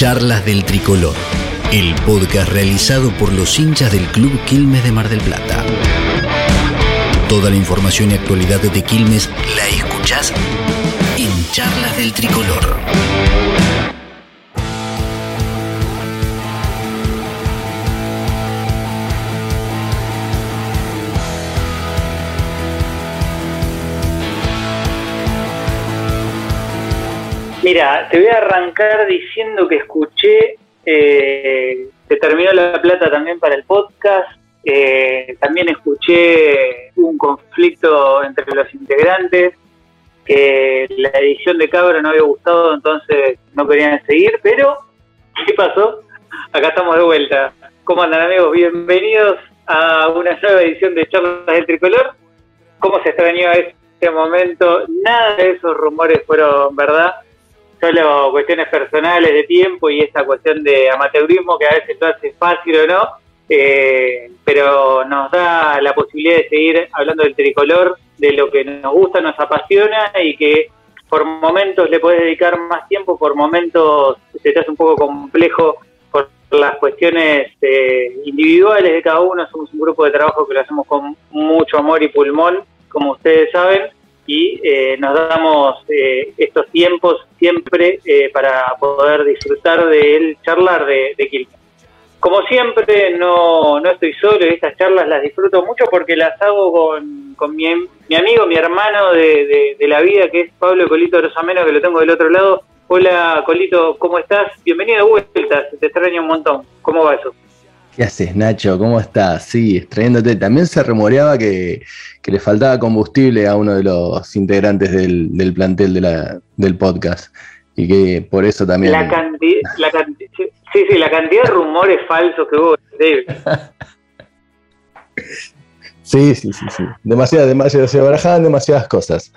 Charlas del Tricolor, el podcast realizado por los hinchas del Club Quilmes de Mar del Plata. Toda la información y actualidad de Quilmes la escuchás en Charlas del Tricolor. Mira, te voy a arrancar diciendo que escuché, eh, se terminó la plata también para el podcast, eh, también escuché un conflicto entre los integrantes, que la edición de Cabra no había gustado, entonces no querían seguir, pero ¿qué pasó? Acá estamos de vuelta. ¿Cómo andan amigos? Bienvenidos a una nueva edición de Charlas del Tricolor. ¿Cómo se extrañó este momento? Nada de esos rumores fueron verdad solo cuestiones personales de tiempo y esta cuestión de amateurismo que a veces lo hace fácil o no, eh, pero nos da la posibilidad de seguir hablando del tricolor, de lo que nos gusta, nos apasiona y que por momentos le puedes dedicar más tiempo, por momentos se te hace un poco complejo por las cuestiones eh, individuales de cada uno. Somos un grupo de trabajo que lo hacemos con mucho amor y pulmón, como ustedes saben, y eh, nos damos eh, estos tiempos siempre eh, para poder disfrutar de él, charlar de, de Como siempre, no, no estoy solo y estas charlas las disfruto mucho porque las hago con, con mi, mi, amigo, mi hermano de, de, la vida, que es Pablo Colito Rosameno, que lo tengo del otro lado. Hola, Colito, ¿cómo estás? Bienvenido de vuelta, te extraño un montón. ¿Cómo va eso? ¿Qué haces, Nacho? ¿Cómo estás? Sí, extrayéndote. También se rumoreaba que, le faltaba combustible a uno de los integrantes del, plantel de la, del podcast. Y que por eso también. La cantidad, la sí, sí, la cantidad de rumores falsos que hubo, Sí, sí, sí, sí. Demasiadas, demasiadas, se barajaban demasiadas cosas.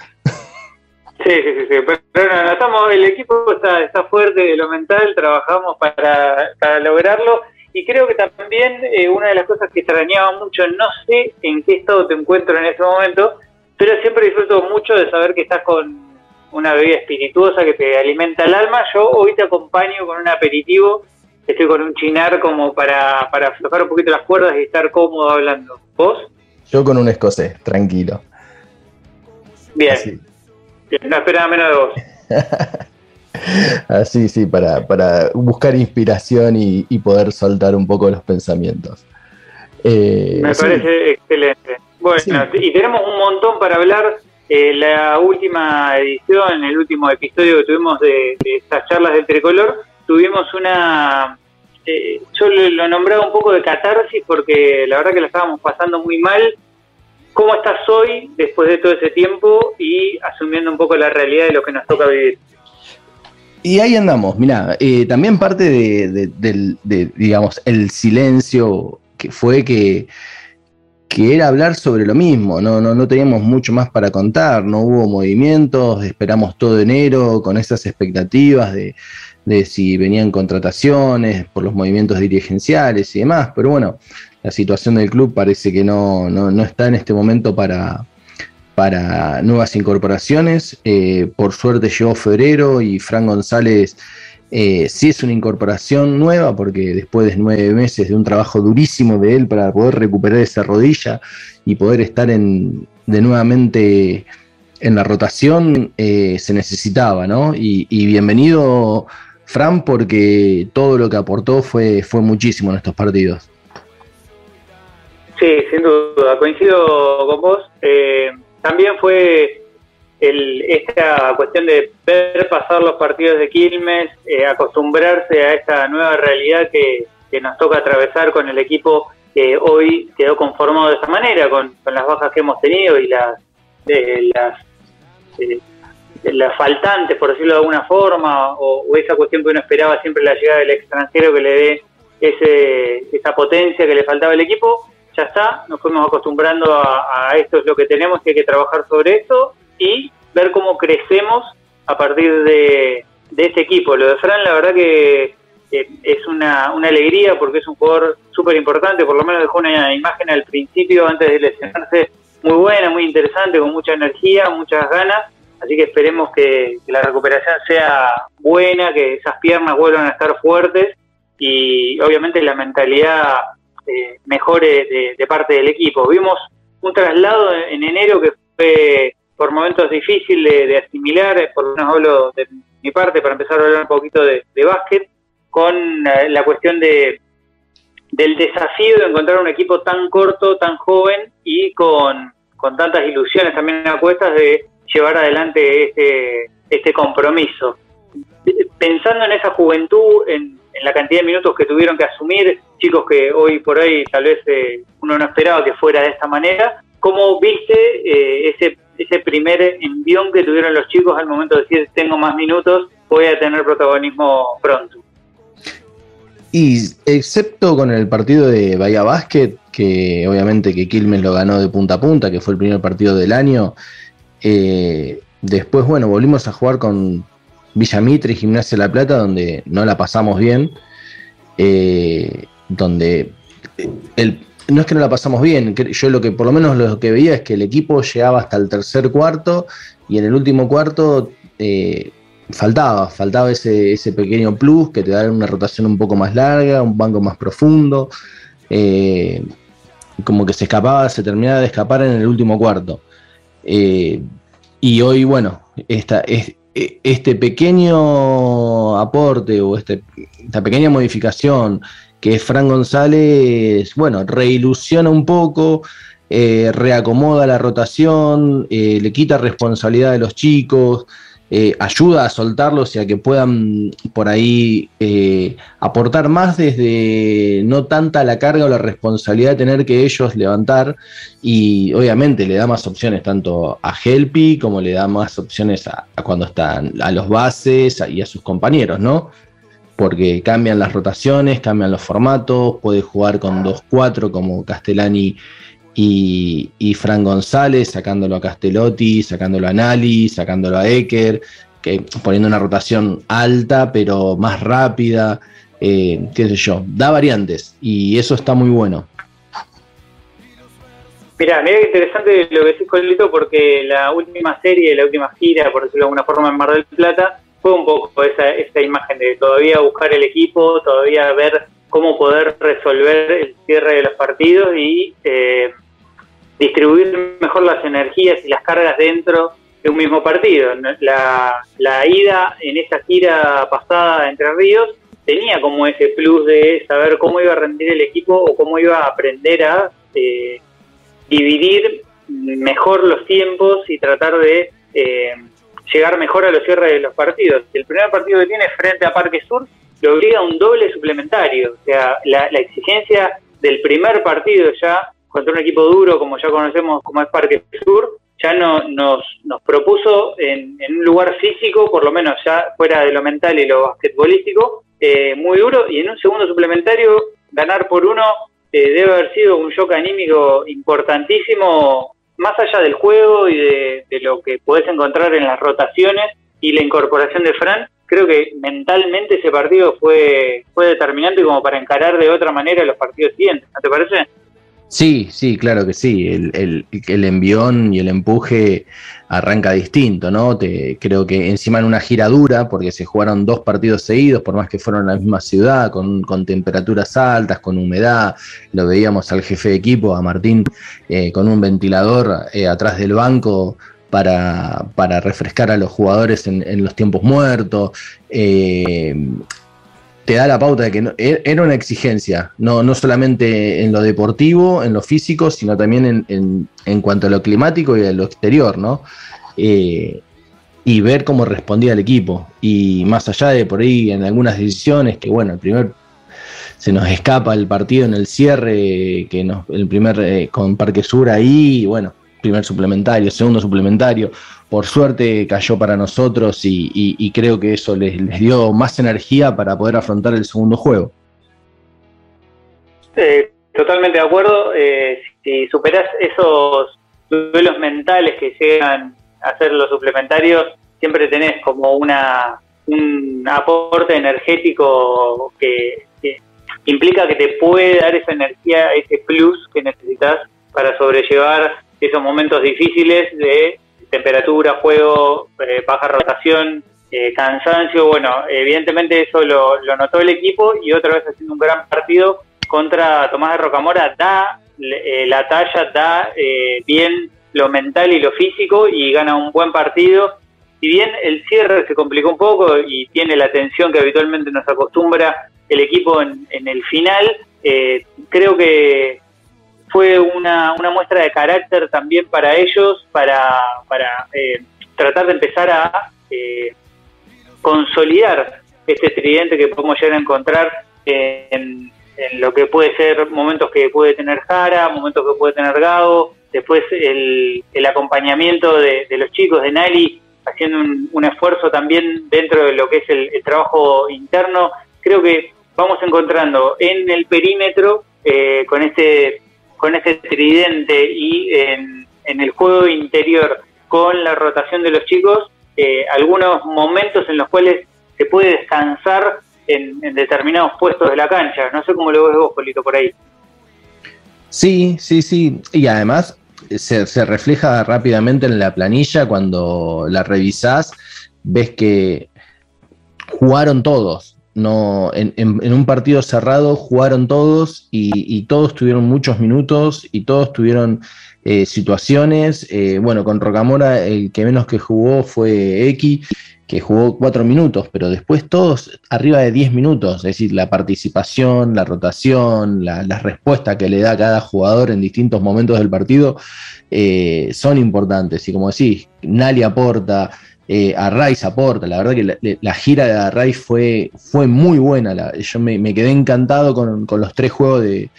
Sí, sí, sí, sí. Pero no, estamos, el equipo está, está fuerte de lo mental, trabajamos para, para lograrlo y creo que también eh, una de las cosas que extrañaba mucho, no sé en qué estado te encuentro en ese momento, pero siempre disfruto mucho de saber que estás con una bebida espirituosa que te alimenta el alma. Yo hoy te acompaño con un aperitivo, estoy con un chinar como para, para aflojar un poquito las cuerdas y estar cómodo hablando. ¿Vos? Yo con un escocés, tranquilo. Bien. No esperaba menos de vos. Así, sí, para, para buscar inspiración y, poder soltar un poco los pensamientos. Eh, Me parece excelente. Bueno, y tenemos un montón para hablar. Eh, la última edición, el último episodio que tuvimos de, estas charlas del tricolor, tuvimos una. Eh, yo lo, nombraba un poco de catarsis porque la verdad que la estábamos pasando muy mal. ¿Cómo estás hoy, después de todo ese tiempo y asumiendo un poco la realidad de lo que nos toca vivir? Y ahí andamos, mira, eh, también parte de, del, digamos, el silencio que fue que, que era hablar sobre lo mismo, no, no, no teníamos mucho más para contar, no hubo movimientos, esperamos todo enero con esas expectativas de, de si venían contrataciones por los movimientos dirigenciales y demás, pero bueno, la situación del club parece que no, no, no está en este momento para, para nuevas incorporaciones. Eh, por suerte llegó febrero y Fran González eh, sí es una incorporación nueva porque después de nueve meses de un trabajo durísimo de él para poder recuperar esa rodilla y poder estar en, de nuevamente en la rotación eh, se necesitaba, ¿no? Y, bienvenido Fran porque todo lo que aportó fue, fue muchísimo en estos partidos. Sí, sin duda, coincido con vos también fue esta cuestión de ver pasar los partidos de Quilmes, eh, acostumbrarse a esta nueva realidad que, nos toca atravesar con el equipo que hoy quedó conformado de esa manera, con, las bajas que hemos tenido y las, las, eh, las faltantes, por decirlo de alguna forma, o, esa cuestión que uno esperaba siempre la llegada del extranjero que le dé ese, esa potencia que le faltaba al equipo ya está, nos fuimos acostumbrando a, esto es lo que tenemos, que hay que trabajar sobre esto y ver cómo crecemos a partir de, este equipo. Lo de Fran, la verdad que es una, alegría porque es un jugador súper importante, por lo menos dejó una imagen al principio, antes de lesionarse, muy buena, muy interesante, con mucha energía, muchas ganas, así que esperemos que, la recuperación sea buena, que esas piernas vuelvan a estar fuertes y obviamente la mentalidad eh, mejore de, parte del equipo. Vimos un traslado en enero que fue por momentos difícil de, asimilar, por lo menos hablo de mi parte para empezar a hablar un poquito de, básquet, con eh, la cuestión de del desafío de encontrar un equipo tan corto, tan joven y con, tantas ilusiones también a de llevar adelante este, este compromiso. Pensando en esa juventud, en, la cantidad de minutos que tuvieron que asumir, chicos que hoy por hoy tal vez eh, uno no esperaba que fuera de esta manera, ¿cómo viste eh, ese, ese primer envión que tuvieron los chicos al momento de decir tengo más minutos, voy a tener protagonismo pronto? Y excepto con el partido de Bahía Basket, que obviamente que Quilmes lo ganó de punta a punta, que fue el primer partido del año, eh, después, bueno, volvimos a jugar con Villa Mitre y Gimnasia La Plata, donde no la pasamos bien, eh, donde el, no es que no la pasamos bien, yo lo que por lo menos lo que veía es que el equipo llegaba hasta el tercer cuarto y en el último cuarto... Eh, faltaba, faltaba ese, ese, pequeño plus que te da una rotación un poco más larga, un banco más profundo, eh, como que se escapaba, se terminaba de escapar en el último cuarto. Eh, y hoy, bueno, esta, es, este pequeño aporte o este, esta pequeña modificación que es Fran González, bueno, reilusiona un poco, eh, reacomoda la rotación, le quita responsabilidad de los chicos, eh, ayuda a soltarlos y a que puedan por ahí eh, aportar más desde no tanta la carga o la responsabilidad de tener que ellos levantar y obviamente le da más opciones tanto a Helpy como le da más opciones a, cuando están a los bases y a sus compañeros, ¿no? Porque cambian las rotaciones, cambian los formatos, puede jugar con 2-4 como Castellani y, y Fran González sacándolo a Castellotti, sacándolo a Nali, sacándolo a Ecker, que, poniendo una rotación alta pero más rápida, eh, qué sé yo, da variantes y eso está muy bueno. Mira, mira qué interesante lo que decís, Colito, porque la última serie, la última gira, por decirlo de alguna forma, en Mar del Plata, fue un poco esa, esa imagen de todavía buscar el equipo, todavía ver cómo poder resolver el cierre de los partidos y eh, distribuir mejor las energías y las cargas dentro de un mismo partido. La, la ida en esa gira pasada Entre Ríos tenía como ese plus de saber cómo iba a rendir el equipo o cómo iba a aprender a eh, dividir mejor los tiempos y tratar de eh, llegar mejor a los cierres de los partidos. El primer partido que tiene frente a Parque Sur le obliga a un doble suplementario. O sea, la exigencia del primer partido ya contra un equipo duro como ya conocemos como es Parque Sur, ya no, nos, nos propuso en, un lugar físico, por lo menos ya fuera de lo mental y lo basquetbolístico, eh, muy duro y en un segundo suplementario ganar por uno eh, debe haber sido un shock anímico importantísimo, más allá del juego y de, lo que podés encontrar en las rotaciones y la incorporación de Fran, creo que mentalmente ese partido fue, fue determinante como para encarar de otra manera los partidos siguientes, ¿no te parece? Sí, sí, claro que sí. El, el, envión y el empuje arranca distinto, ¿no? Te, creo que encima en una gira dura, porque se jugaron dos partidos seguidos, por más que fueron en la misma ciudad, con, temperaturas altas, con humedad. Lo veíamos al jefe de equipo, a Martín, eh, con un ventilador eh, atrás del banco para, para, refrescar a los jugadores en, en los tiempos muertos. Eh, te da la pauta de que e, era una exigencia, no, no solamente en lo deportivo, en lo físico, sino también en, en, cuanto a lo climático y a lo exterior, ¿no? Eh, y ver cómo respondía el equipo. Y más allá de por ahí en algunas decisiones, que bueno, el primer se nos escapa el partido en el cierre, que nos, el primer eh, con Parque Sur ahí, bueno, primer suplementario, segundo suplementario, por suerte cayó para nosotros y, creo que eso les, dio más energía para poder afrontar el segundo juego. totalmente de acuerdo. Eh, si superás esos duelos mentales que llegan a ser los suplementarios, siempre tenés como una un aporte energético que, que implica que te puede dar esa energía, ese plus que necesitas para sobrellevar esos momentos difíciles de temperatura, juego, eh, baja rotación, eh, cansancio, bueno, evidentemente eso lo, notó el equipo y otra vez haciendo un gran partido contra Tomás de Rocamora, da la talla, da bien lo mental y lo físico y gana un buen partido. Si bien el cierre se complicó un poco y tiene la tensión que habitualmente nos acostumbra el equipo en, el final, creo que fue una, una muestra de carácter también para ellos, para, para eh, tratar de empezar a eh, consolidar este tridente que podemos llegar a encontrar en, lo que puede ser momentos que puede tener Jara, momentos que puede tener Gago, después el, el acompañamiento de, los chicos de Nali haciendo un, esfuerzo también dentro de lo que es el, trabajo interno. Creo que vamos encontrando en el perímetro eh, con este con ese tridente y en, el juego interior con la rotación de los chicos, eh, algunos momentos en los cuales se puede descansar en, determinados puestos de la cancha. No sé cómo lo ves vos, Polito, por ahí. Sí, sí, sí. Y además se, se, refleja rápidamente en la planilla cuando la revisás, ves que jugaron todos no, en, un partido cerrado jugaron todos y, todos tuvieron muchos minutos y todos tuvieron eh, situaciones. Eh, bueno, con Rocamora el que menos que jugó fue X, que jugó cuatro minutos, pero después todos arriba de 10 minutos, es decir, la participación, la rotación, la, respuesta que le da cada jugador en distintos momentos del partido eh, son importantes. Y como decís, Nali aporta. Eh, Arraiz aporta, la verdad que la, gira de Arraiz fue, fue muy buena, yo me, quedé encantado con, los tres juegos de,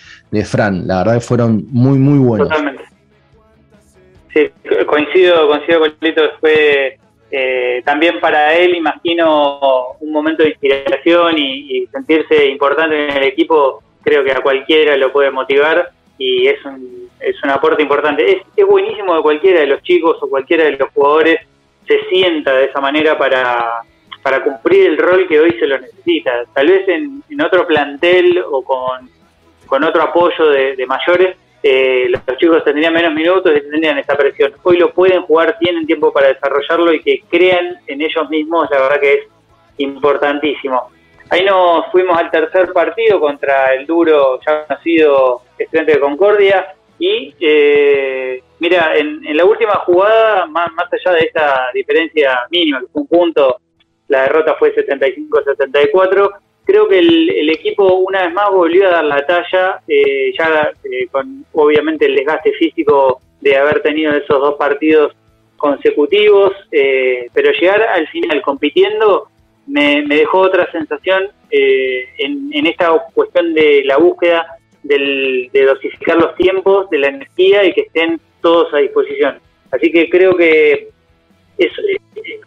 Fran, la verdad que fueron muy, muy buenos. Totalmente. Sí, coincido, coincido con Lito, fue eh, también para él, imagino, un momento de inspiración y, sentirse importante en el equipo, creo que a cualquiera lo puede motivar y es un, es un aporte importante. Es, es buenísimo de cualquiera de los chicos o cualquiera de los jugadores se sienta de esa manera para, para cumplir el rol que hoy se lo necesita. Tal vez en, otro plantel o con, otro apoyo de, mayores, eh, los chicos tendrían menos minutos y tendrían esa presión. Hoy lo pueden jugar, tienen tiempo para desarrollarlo y que crean en ellos mismos, la verdad que es importantísimo. Ahí nos fuimos al tercer partido contra el duro ya conocido Estudiante de Concordia y eh, Mira, en, la última jugada, más, allá de esta diferencia mínima, que fue un punto, la derrota fue 75-74, creo que el, equipo una vez más volvió a dar la talla, eh, ya eh, con obviamente el desgaste físico de haber tenido esos dos partidos consecutivos, eh, pero llegar al final compitiendo me, dejó otra sensación en, en, esta cuestión de la búsqueda del, de dosificar los tiempos de la energía y que estén todos a disposición. Así que creo que es,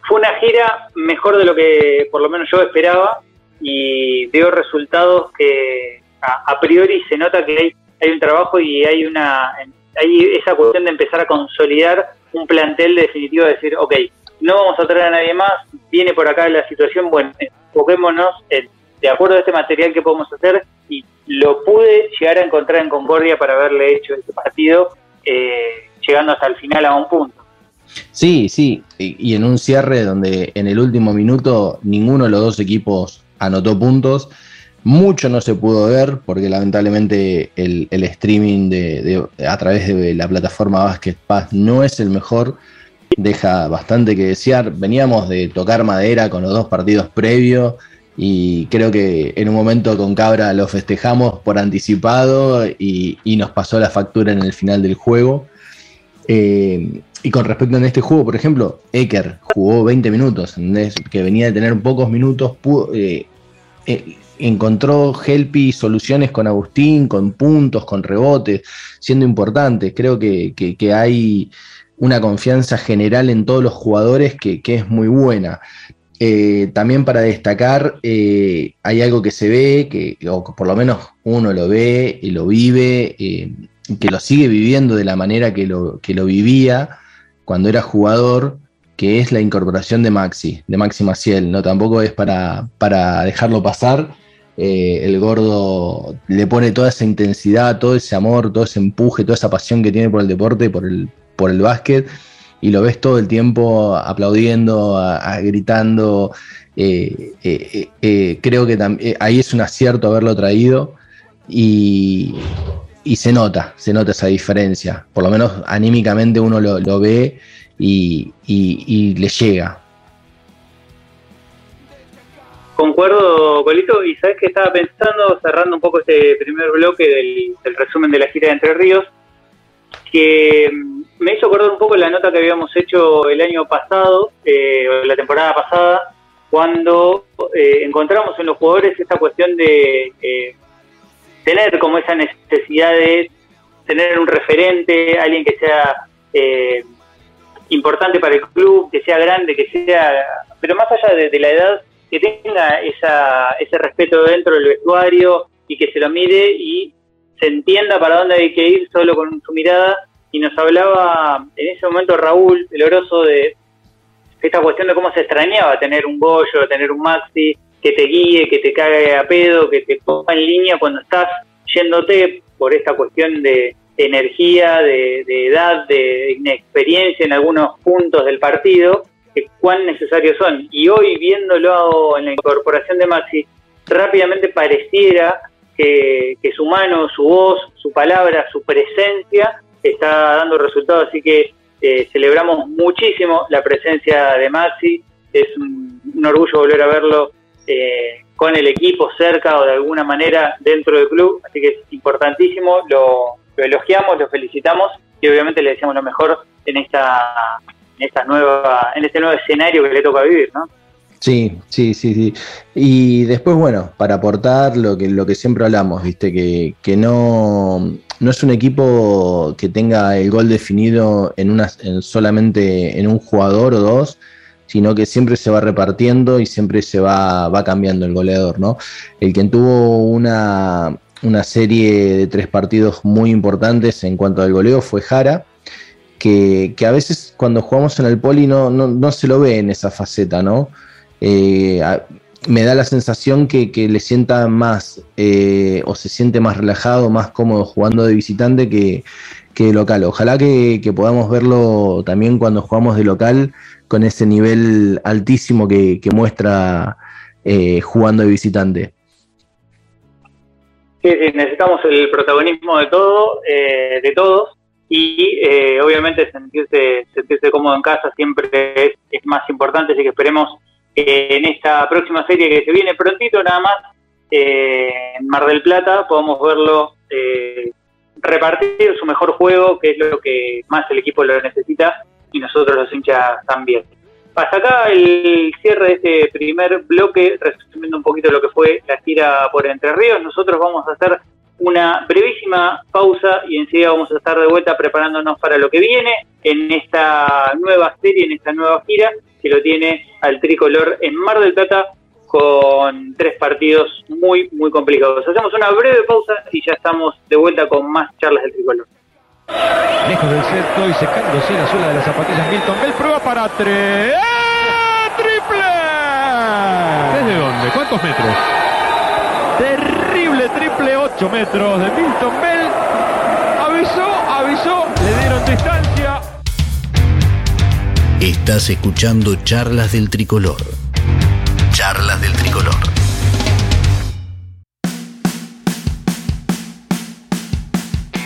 fue una gira mejor de lo que por lo menos yo esperaba y veo resultados que a, priori se nota que hay, hay un trabajo y hay una hay esa cuestión de empezar a consolidar un plantel definitivo de decir, ok, no vamos a traer a nadie más, viene por acá la situación, bueno, enfoquémonos de acuerdo a este material que podemos hacer y lo pude llegar a encontrar en Concordia para haberle hecho este partido eh, llegando hasta el final a un punto. Sí, sí, y, en un cierre donde en el último minuto ninguno de los dos equipos anotó puntos. Mucho no se pudo ver porque lamentablemente el, streaming de, a través de la plataforma Basket Pass no es el mejor. Deja bastante que desear. Veníamos de tocar madera con los dos partidos previos y creo que en un momento con Cabra lo festejamos por anticipado y nos pasó la factura en el final del juego. Eh, y con respecto a este juego, por ejemplo, Eker jugó 20 minutos, que venía de tener pocos minutos, eh, eh, encontró Helpi soluciones con Agustín, con puntos, con rebotes, siendo importante. Creo que, hay una confianza general en todos los jugadores que, es muy buena. también para destacar, hay algo que se ve, que, o por lo menos uno lo ve y lo vive, que lo sigue viviendo de la manera que lo, que lo vivía cuando era jugador, que es la incorporación de Maxi, de Maxi Maciel. ¿no? Tampoco es para, para dejarlo pasar. Eh, el gordo le pone toda esa intensidad, todo ese amor, todo ese empuje, toda esa pasión que tiene por el deporte, por el, por el básquet. y lo ves todo el tiempo aplaudiendo, gritando. Eh, eh, creo que ahí es un acierto haberlo traído y, se nota, se nota esa diferencia. Por lo menos anímicamente uno lo, ve y, le llega. Concuerdo, Colito, y sabes que estaba pensando, cerrando un poco este primer bloque del resumen de la gira de Entre Ríos, que mm, me hizo acordar un poco la nota que habíamos hecho el año pasado, eh, la temporada pasada, cuando eh, encontramos en los jugadores esta cuestión de eh, tener como esa necesidad de tener un referente, alguien que sea eh, importante para el club, que sea grande, que sea, pero más allá de, la edad, que tenga esa, ese respeto dentro del vestuario y que se lo mire y se entienda para dónde hay que ir solo con su mirada. Y nos hablaba en ese momento Raúl, el oroso, de esta cuestión de cómo se extrañaba tener un Goyo, tener un Maxi que te guíe, que te cague a pedo, que te ponga en línea cuando estás yéndote por esta cuestión de energía, de, edad, de inexperiencia en algunos puntos del partido, que cuán necesarios son. Y hoy viéndolo en la incorporación de Maxi, rápidamente pareciera que, su mano, su voz, su palabra, su presencia está dando resultados, así que eh, celebramos muchísimo la presencia de Maxi, es un, orgullo volver a verlo eh, con el equipo cerca o de alguna manera dentro del club, así que es importantísimo, lo, elogiamos, lo felicitamos y obviamente le deseamos lo mejor en esta en esta nueva en este nuevo escenario que le toca vivir, ¿no? Sí, sí, sí, sí. Y después, bueno, para aportar lo que, lo que siempre hablamos, viste, que, que no, no es un equipo que tenga el gol definido en una, en solamente en un jugador o dos, sino que siempre se va repartiendo y siempre se va, va cambiando el goleador, ¿no? El que tuvo una, una serie de tres partidos muy importantes en cuanto al goleo fue Jara, que, que a veces cuando jugamos en el poli no, no, no se lo ve en esa faceta, ¿no? Eh, me da la sensación que, le sienta más eh, o se siente más relajado, más cómodo jugando de visitante que, que local. Ojalá que, podamos verlo también cuando jugamos de local con ese nivel altísimo que, muestra eh, jugando de visitante. Sí, necesitamos el protagonismo de todo, de todos, y obviamente sentirse, sentirse cómodo en casa siempre es, es más importante, así que esperemos en esta próxima serie que se viene prontito, nada más, eh, en Mar del Plata, podamos verlo eh, repartir su mejor juego, que es lo que más el equipo lo necesita, y nosotros los hinchas también. Hasta acá el cierre de este primer bloque, resumiendo un poquito lo que fue la gira por Entre Ríos, nosotros vamos a hacer una brevísima pausa y enseguida vamos a estar de vuelta preparándonos para lo que viene en esta nueva serie, en esta nueva gira que lo tiene al tricolor en Mar del Plata con tres partidos muy, muy complicados. Hacemos una breve pausa y ya estamos de vuelta con más charlas del tricolor. Lejos del centro y secándose la suela de las zapatillas Milton Bell, prueba para tres. ¡Triple! ¿Desde dónde? ¿Cuántos metros? Terrible triple, 8 metros de Milton Bell. Avisó, avisó, le dieron distancia. Estás escuchando Charlas del Tricolor. Charlas del Tricolor.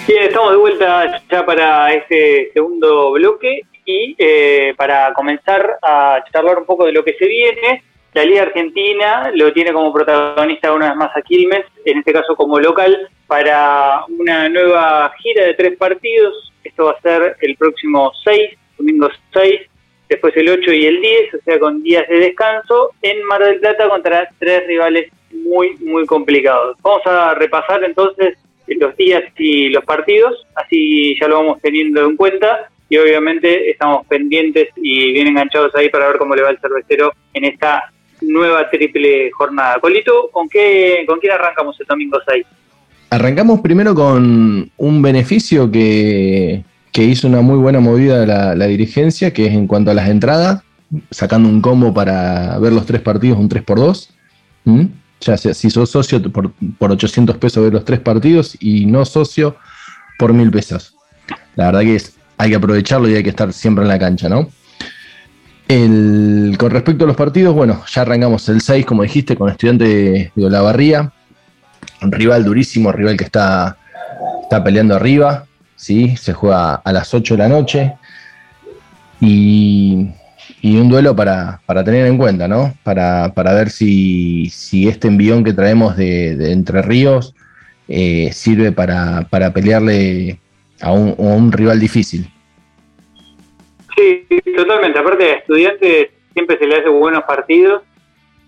Bien, estamos de vuelta ya para este segundo bloque y eh, para comenzar a charlar un poco de lo que se viene. La Liga Argentina lo tiene como protagonista una vez más a Quilmes, en este caso como local, para una nueva gira de tres partidos. Esto va a ser el próximo 6, domingo 6, después el 8 y el 10, o sea, con días de descanso, en Mar del Plata contra tres rivales muy, muy complicados. Vamos a repasar entonces los días y los partidos, así ya lo vamos teniendo en cuenta y obviamente estamos pendientes y bien enganchados ahí para ver cómo le va el cervecero en esta nueva triple jornada. Colito, ¿con qué con quién arrancamos el domingo 6? Arrancamos primero con un beneficio que, que hizo una muy buena movida la, la, dirigencia, que es en cuanto a las entradas, sacando un combo para ver los tres partidos, un 3x2. ¿Mm? Ya sea, si sos socio por, por 800 pesos ver los tres partidos y no socio por 1000 pesos. La verdad que es hay que aprovecharlo y hay que estar siempre en la cancha, ¿no? con respecto a los partidos, bueno, ya arrancamos el 6, como dijiste, con estudiante de Olavarría, un rival durísimo, rival que está, está peleando arriba, ¿sí? se juega a las 8 de la noche y, un duelo para, tener en cuenta, ¿no? Para, ver si, este envión que traemos de, Entre Ríos eh, sirve para, pelearle a un rival difícil. Sí, totalmente. Aparte, a estudiantes siempre se le hace buenos partidos.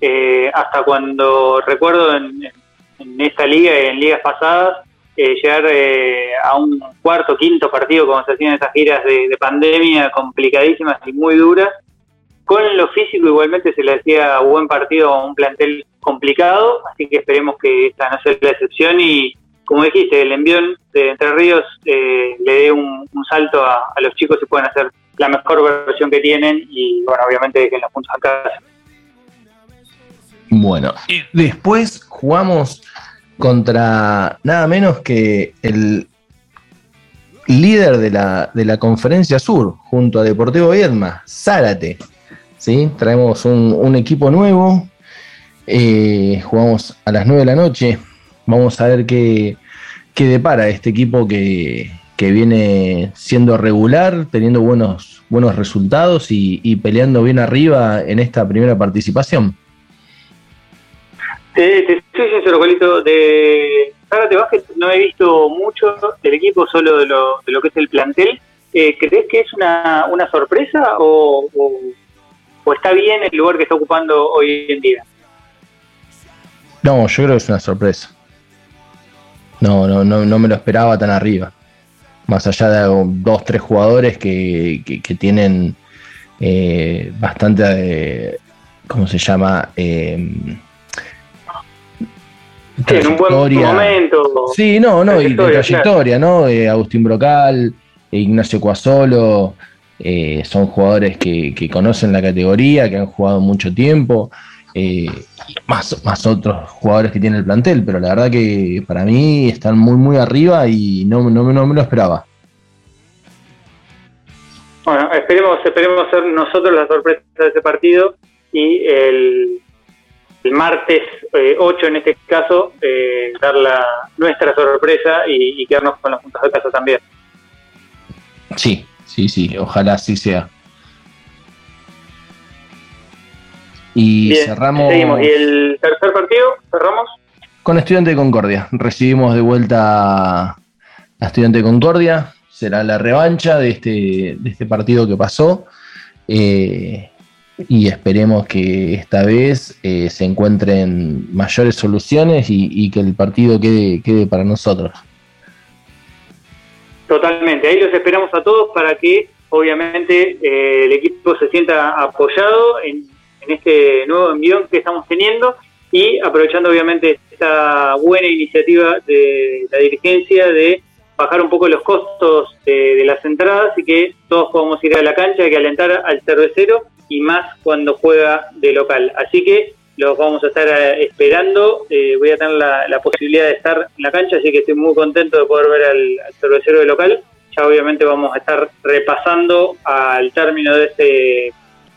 Eh, hasta cuando recuerdo en, esta liga y en ligas pasadas, eh, llegar eh, a un cuarto, quinto partido, como se hacían esas giras de, pandemia complicadísimas y muy duras. Con lo físico, igualmente se le hacía buen partido a un plantel complicado, así que esperemos que esta no sea la excepción y, como dijiste, el envión de Entre Ríos le dé un, salto a, a los chicos y puedan hacer la mejor versión que tienen y bueno, obviamente que en los puntos acá. Bueno, y después jugamos contra nada menos que el líder de la, de la conferencia sur, junto a Deportivo Viedma, Zárate. ¿sí? Traemos un, equipo nuevo, eh, jugamos a las 9 de la noche, vamos a ver qué, qué depara este equipo que, que viene siendo regular, teniendo buenos, buenos resultados y, peleando bien arriba en esta primera participación. Te, te soy sincero, Colito, de Zárate Vázquez no he visto mucho del equipo, solo de lo, de lo que es el plantel. Eh, ¿Crees que es una, una sorpresa o, o, está bien el lugar que está ocupando hoy en día? No, yo creo que es una sorpresa. No, no, no, no me lo esperaba tan arriba más allá de dos, tres jugadores que, tienen eh, bastante, eh, ¿cómo se llama? Eh, en un buen momento. Sí, no, no, y de trayectoria, ¿no? Agustín Brocal, Ignacio Cuasolo, son jugadores que, que, conocen la categoría, que han jugado mucho tiempo eh, más, más otros jugadores que tiene el plantel, pero la verdad que para mí están muy, muy arriba y no, no, me lo esperaba. Bueno, esperemos, esperemos ser nosotros la sorpresa de ese partido y el, el martes 8 eh, en este caso eh, dar la, nuestra sorpresa y, y, quedarnos con los puntos de casa también. Sí, sí, sí, ojalá así sea. Y cerramos. ¿Y el tercer partido? ¿Cerramos? Con Estudiante de Concordia. Recibimos de vuelta a Estudiante de Concordia. Será la revancha de este, de este partido que pasó. Eh, y esperemos que esta vez eh, se encuentren mayores soluciones y, que el partido quede, quede para nosotros. Totalmente, ahí los esperamos a todos para que obviamente eh, el equipo se sienta apoyado en, este nuevo envión que estamos teniendo y aprovechando obviamente esta buena iniciativa de la dirigencia de bajar un poco los costos de, las entradas y que todos podamos ir a la cancha, hay que alentar al cervecero y más cuando juega de local. Así que los vamos a estar eh, esperando, eh, voy a tener la, posibilidad de estar en la cancha, así que estoy muy contento de poder ver al, cervecero de local. Ya obviamente vamos a estar repasando al término de este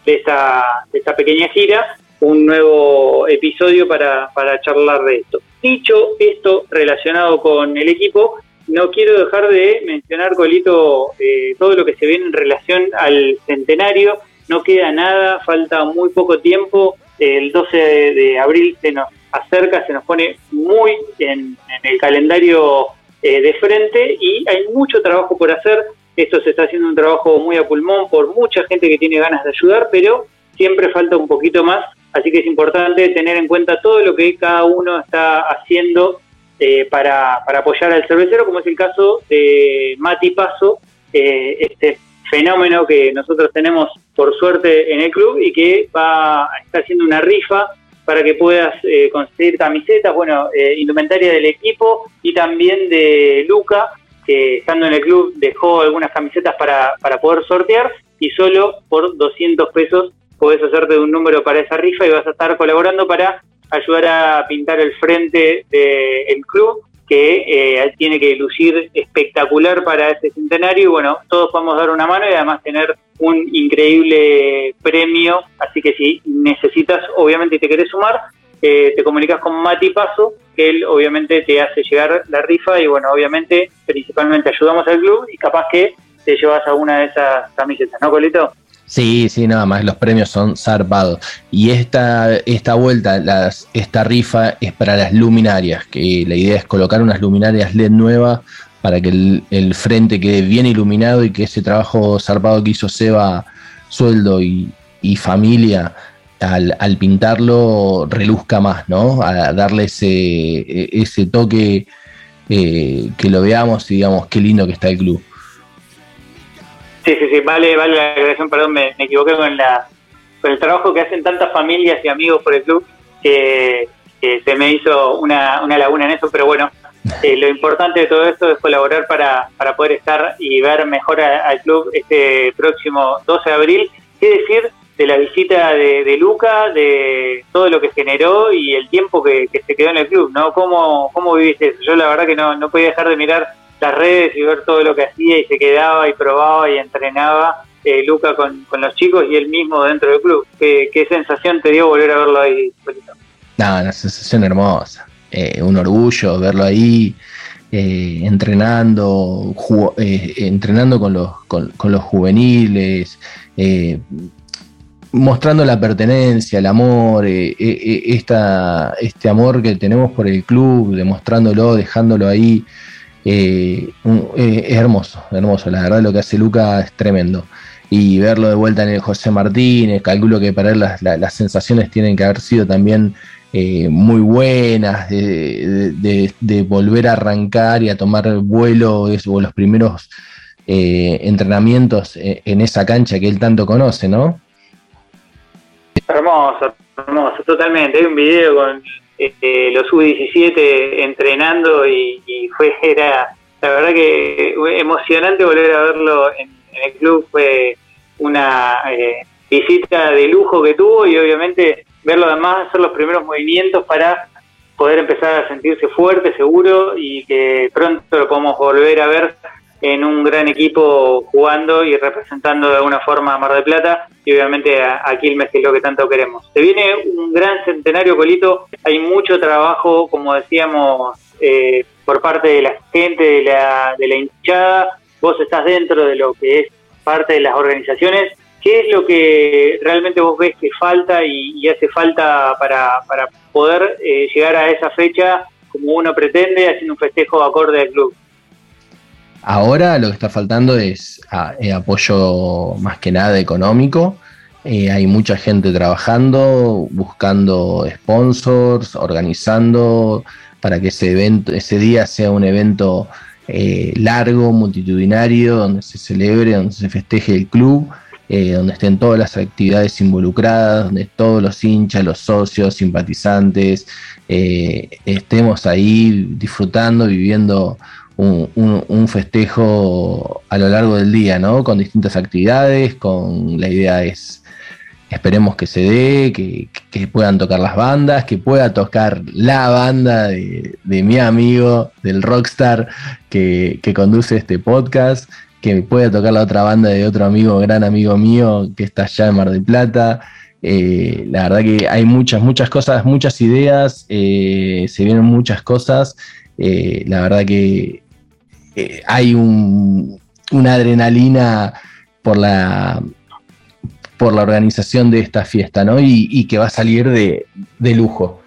de esta, pequeña gira un nuevo episodio para, para charlar de esto. Dicho esto relacionado con el equipo, no quiero dejar de mencionar, Colito, eh, todo lo que se viene en relación al centenario. No queda nada, falta muy poco tiempo. El 12 de, abril se nos acerca, se nos pone muy en, el calendario eh, de frente y hay mucho trabajo por hacer. Esto se está haciendo un trabajo muy a pulmón por mucha gente que tiene ganas de ayudar, pero siempre falta un poquito más, así que es importante tener en cuenta todo lo que cada uno está haciendo eh, para, apoyar al cervecero, como es el caso de Mati Paso, eh, este fenómeno que nosotros tenemos por suerte en el club y que va está haciendo una rifa para que puedas eh, conseguir camisetas, bueno, indumentaria del equipo y también de Luca, que estando en el club dejó algunas camisetas para, para poder sortear y solo por 200 pesos podés hacerte un número para esa rifa y vas a estar colaborando para ayudar a pintar el frente del club que eh, tiene que lucir espectacular para ese centenario y bueno, todos podemos dar una mano y además tener un increíble premio, así que si necesitas, obviamente te querés sumar, eh, te comunicas con Mati Paso, que él obviamente te hace llegar la rifa y bueno, obviamente principalmente ayudamos al club y capaz que te llevas alguna de esas camisetas, ¿no, Colito? Sí, sí, nada más, los premios son zarpados. Y esta, esta vuelta, las, esta rifa es para las luminarias, que la idea es colocar unas luminarias LED nuevas para que el, frente quede bien iluminado y que ese trabajo zarpado que hizo Seba, sueldo y, familia, al, pintarlo reluzca más, ¿no? A darle ese, ese toque eh, que lo veamos y digamos qué lindo que está el club. Sí, sí, sí, vale, vale la agregación, perdón, me, equivoqué con, la, con el trabajo que hacen tantas familias y amigos por el club que, se me hizo una, una, laguna en eso, pero bueno, eh, lo importante de todo esto es colaborar para, para poder estar y ver mejor al club este próximo 12 de abril. ¿Qué decir de la visita de, Luca, de todo lo que generó y el tiempo que, se quedó en el club? ¿no? ¿Cómo, ¿Cómo viviste eso? Yo la verdad que no, no podía dejar de mirar las redes y ver todo lo que hacía y se quedaba y probaba y entrenaba eh, Luca con, los chicos y él mismo dentro del club. ¿Qué, sensación te dio volver a verlo ahí? No, una sensación hermosa. Eh, un orgullo verlo ahí eh, entrenando, entrenando con los, con, los juveniles, mostrando la pertenencia, el amor, esta, este amor que tenemos por el club, demostrándolo, dejándolo ahí. Eh, eh, es hermoso, hermoso. La verdad, lo que hace Luca es tremendo. Y verlo de vuelta en el José Martínez, calculo que para él las, sensaciones tienen que haber sido también eh, muy buenas, de, volver a arrancar y a tomar vuelo, o los primeros entrenamientos en esa cancha que él tanto conoce, ¿no? Hermoso, hermoso, totalmente. Hay un video con este, los U17 entrenando y, fue, era, la verdad que emocionante volver a verlo en, el club, fue una eh, visita de lujo que tuvo y obviamente verlo además hacer los primeros movimientos para poder empezar a sentirse fuerte, seguro y que pronto lo podamos volver a ver en un gran equipo jugando y representando de alguna forma a Mar del Plata y obviamente a, Quilmes, que es lo que tanto queremos. Se viene un gran centenario, Colito, hay mucho trabajo, como decíamos, eh, por parte de la gente, de la, de la hinchada, vos estás dentro de lo que es parte de las organizaciones. ¿Qué es lo que realmente vos ves que falta y, hace falta para, para poder eh, llegar a esa fecha como uno pretende, haciendo un festejo acorde al club? Ahora lo que está faltando es ah, eh, apoyo más que nada económico. Eh, hay mucha gente trabajando, buscando sponsors, organizando para que ese evento, ese día sea un evento eh, largo, multitudinario, donde se celebre, donde se festeje el club, donde estén todas las actividades involucradas, donde todos los hinchas, los socios, simpatizantes, estemos ahí disfrutando, viviendo un, festejo a lo largo del día, ¿no? Con distintas actividades, con la idea es, esperemos que se dé, que, puedan tocar las bandas, que pueda tocar la banda de, mi amigo, del rockstar que, conduce este podcast, que pueda tocar la otra banda de otro amigo, gran amigo mío, que está allá en Mar del Plata. Eh, la verdad que hay muchas, muchas cosas, muchas ideas, eh, se vienen muchas cosas. Eh, la verdad que eh, hay una adrenalina por la, por la organización de esta fiesta, ¿no? Y, que va a salir de, lujo.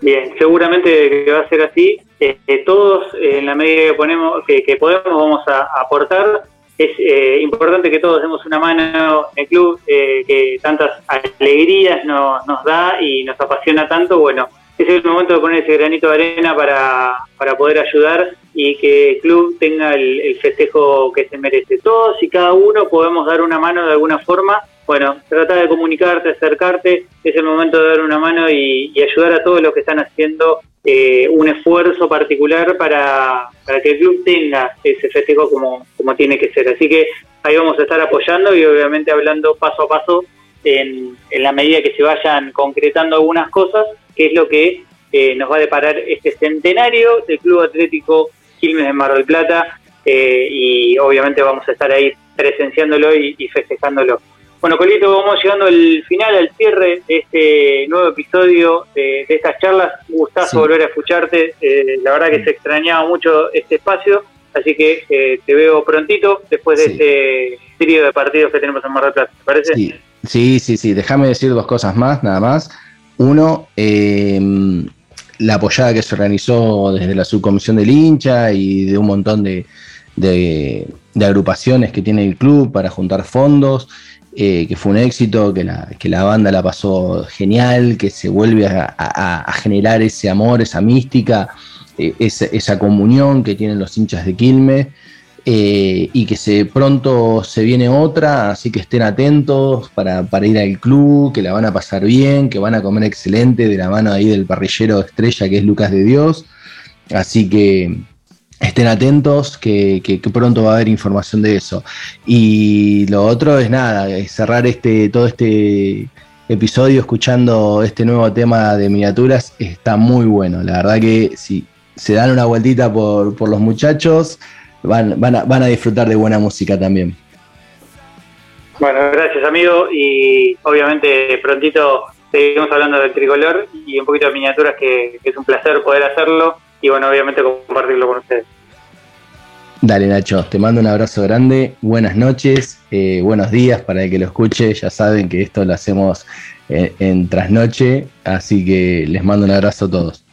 Bien, seguramente que va a ser así. Eh, todos, en la medida que, ponemos, que, podemos, vamos a aportar. Es eh, importante que todos demos una mano en el club, que tantas alegrías nos da y nos apasiona tanto. Bueno, es el momento de poner ese granito de arena para, para poder ayudar y que el club tenga el, festejo que se merece. Todos y cada uno podemos dar una mano de alguna forma. Bueno, trata de comunicarte, acercarte, es el momento de dar una mano y, ayudar a todos los que están haciendo eh, un esfuerzo particular para, para que el club tenga ese festejo como, como tiene que ser. Así que ahí vamos a estar apoyando y obviamente hablando paso a paso en, en la medida que se vayan concretando algunas cosas que es lo que eh, nos va a deparar este centenario del Club Atlético Quilmes de Mar del Plata eh, y obviamente vamos a estar ahí presenciándolo y, festejándolo. Bueno, Colito, vamos llegando al final, al cierre de este nuevo episodio de, estas charlas. Un gustazo volver a escucharte. Eh, la verdad que se extrañaba mucho este espacio, así que te veo prontito después de este trío de partidos que tenemos en Mar del Plata. ¿Te parece? Sí, sí, sí. Déjame decir dos cosas más, nada más. Uno, eh, la apoyada que se organizó desde la subcomisión del hincha y de un montón de, agrupaciones que tiene el club para juntar fondos, eh, que fue un éxito, que la, que la banda la pasó genial, que se vuelve a, generar ese amor, esa mística, eh, esa, comunión que tienen los hinchas de Quilmes. Eh, y que se pronto se viene otra, así que estén atentos para, ir al club, que la van a pasar bien, que van a comer excelente de la mano ahí del parrillero estrella que es Lucas de Dios. Así que estén atentos, que, pronto va a haber información de eso. Y lo otro es nada, cerrar este, todo este episodio escuchando este nuevo tema de miniaturas está muy bueno. La verdad que si se dan una vueltita por, por los muchachos, van, van, a, van a disfrutar de buena música también. Bueno, gracias amigo y obviamente prontito seguimos hablando del tricolor y un poquito de miniaturas que, es un placer poder hacerlo y bueno, obviamente compartirlo con ustedes. Dale Nacho, te mando un abrazo grande, buenas noches, eh, buenos días para el que lo escuche, ya saben que esto lo hacemos en, en trasnoche, así que les mando un abrazo a todos.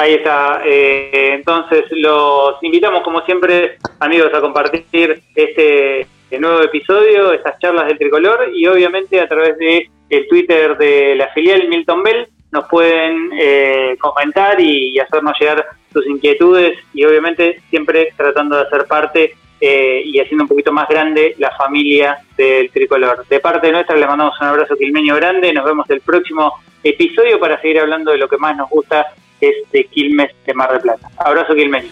Ahí está. Eh, entonces los invitamos, como siempre, amigos, a compartir este, nuevo episodio, estas charlas del tricolor y obviamente a través de el Twitter de la filial Milton Bell nos pueden eh, comentar y, hacernos llegar sus inquietudes y obviamente siempre tratando de hacer parte eh, y haciendo un poquito más grande la familia del tricolor. De parte nuestra le mandamos un abrazo quilmeño grande, nos vemos el próximo episodio para seguir hablando de lo que más nos gusta es de Quilmes de Mar del Plata. Abrazo quilmeño.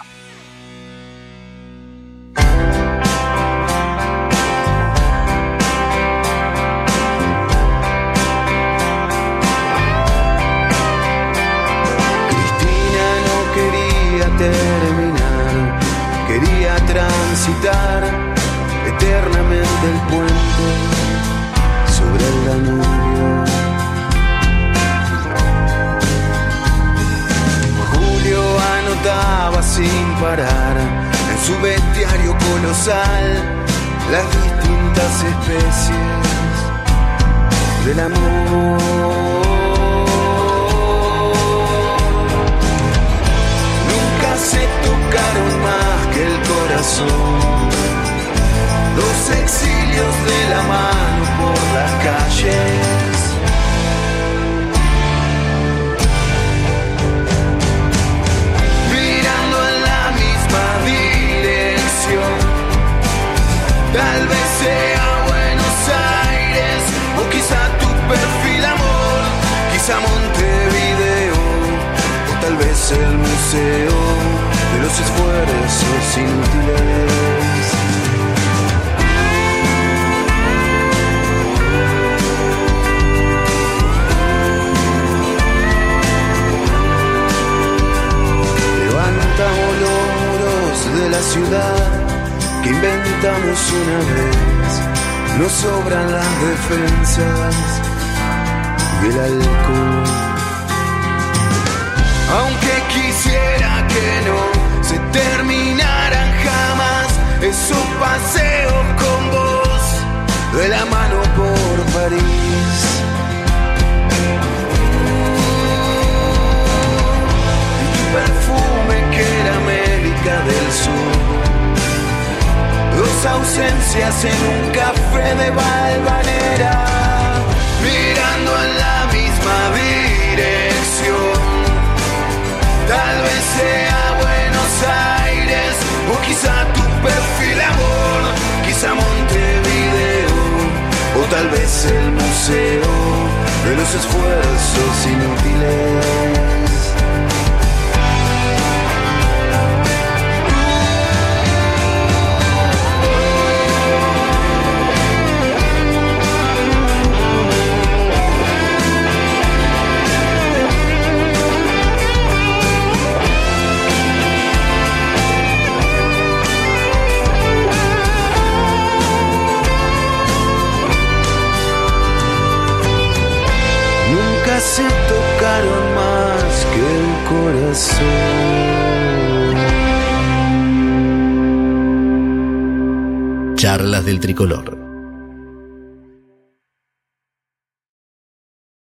Una vez. No sobran las defensas y el alcohol. Aunque quisiera que no se terminaran jamás esos paseos con vos de la mano por París. Ausencias en un café de Valvanera, mirando en la misma dirección. Tal vez sea Buenos Aires o quizá tu perfil amor, quizá Montevideo o tal vez el museo de los esfuerzos inútiles. Charlas del Tricolor.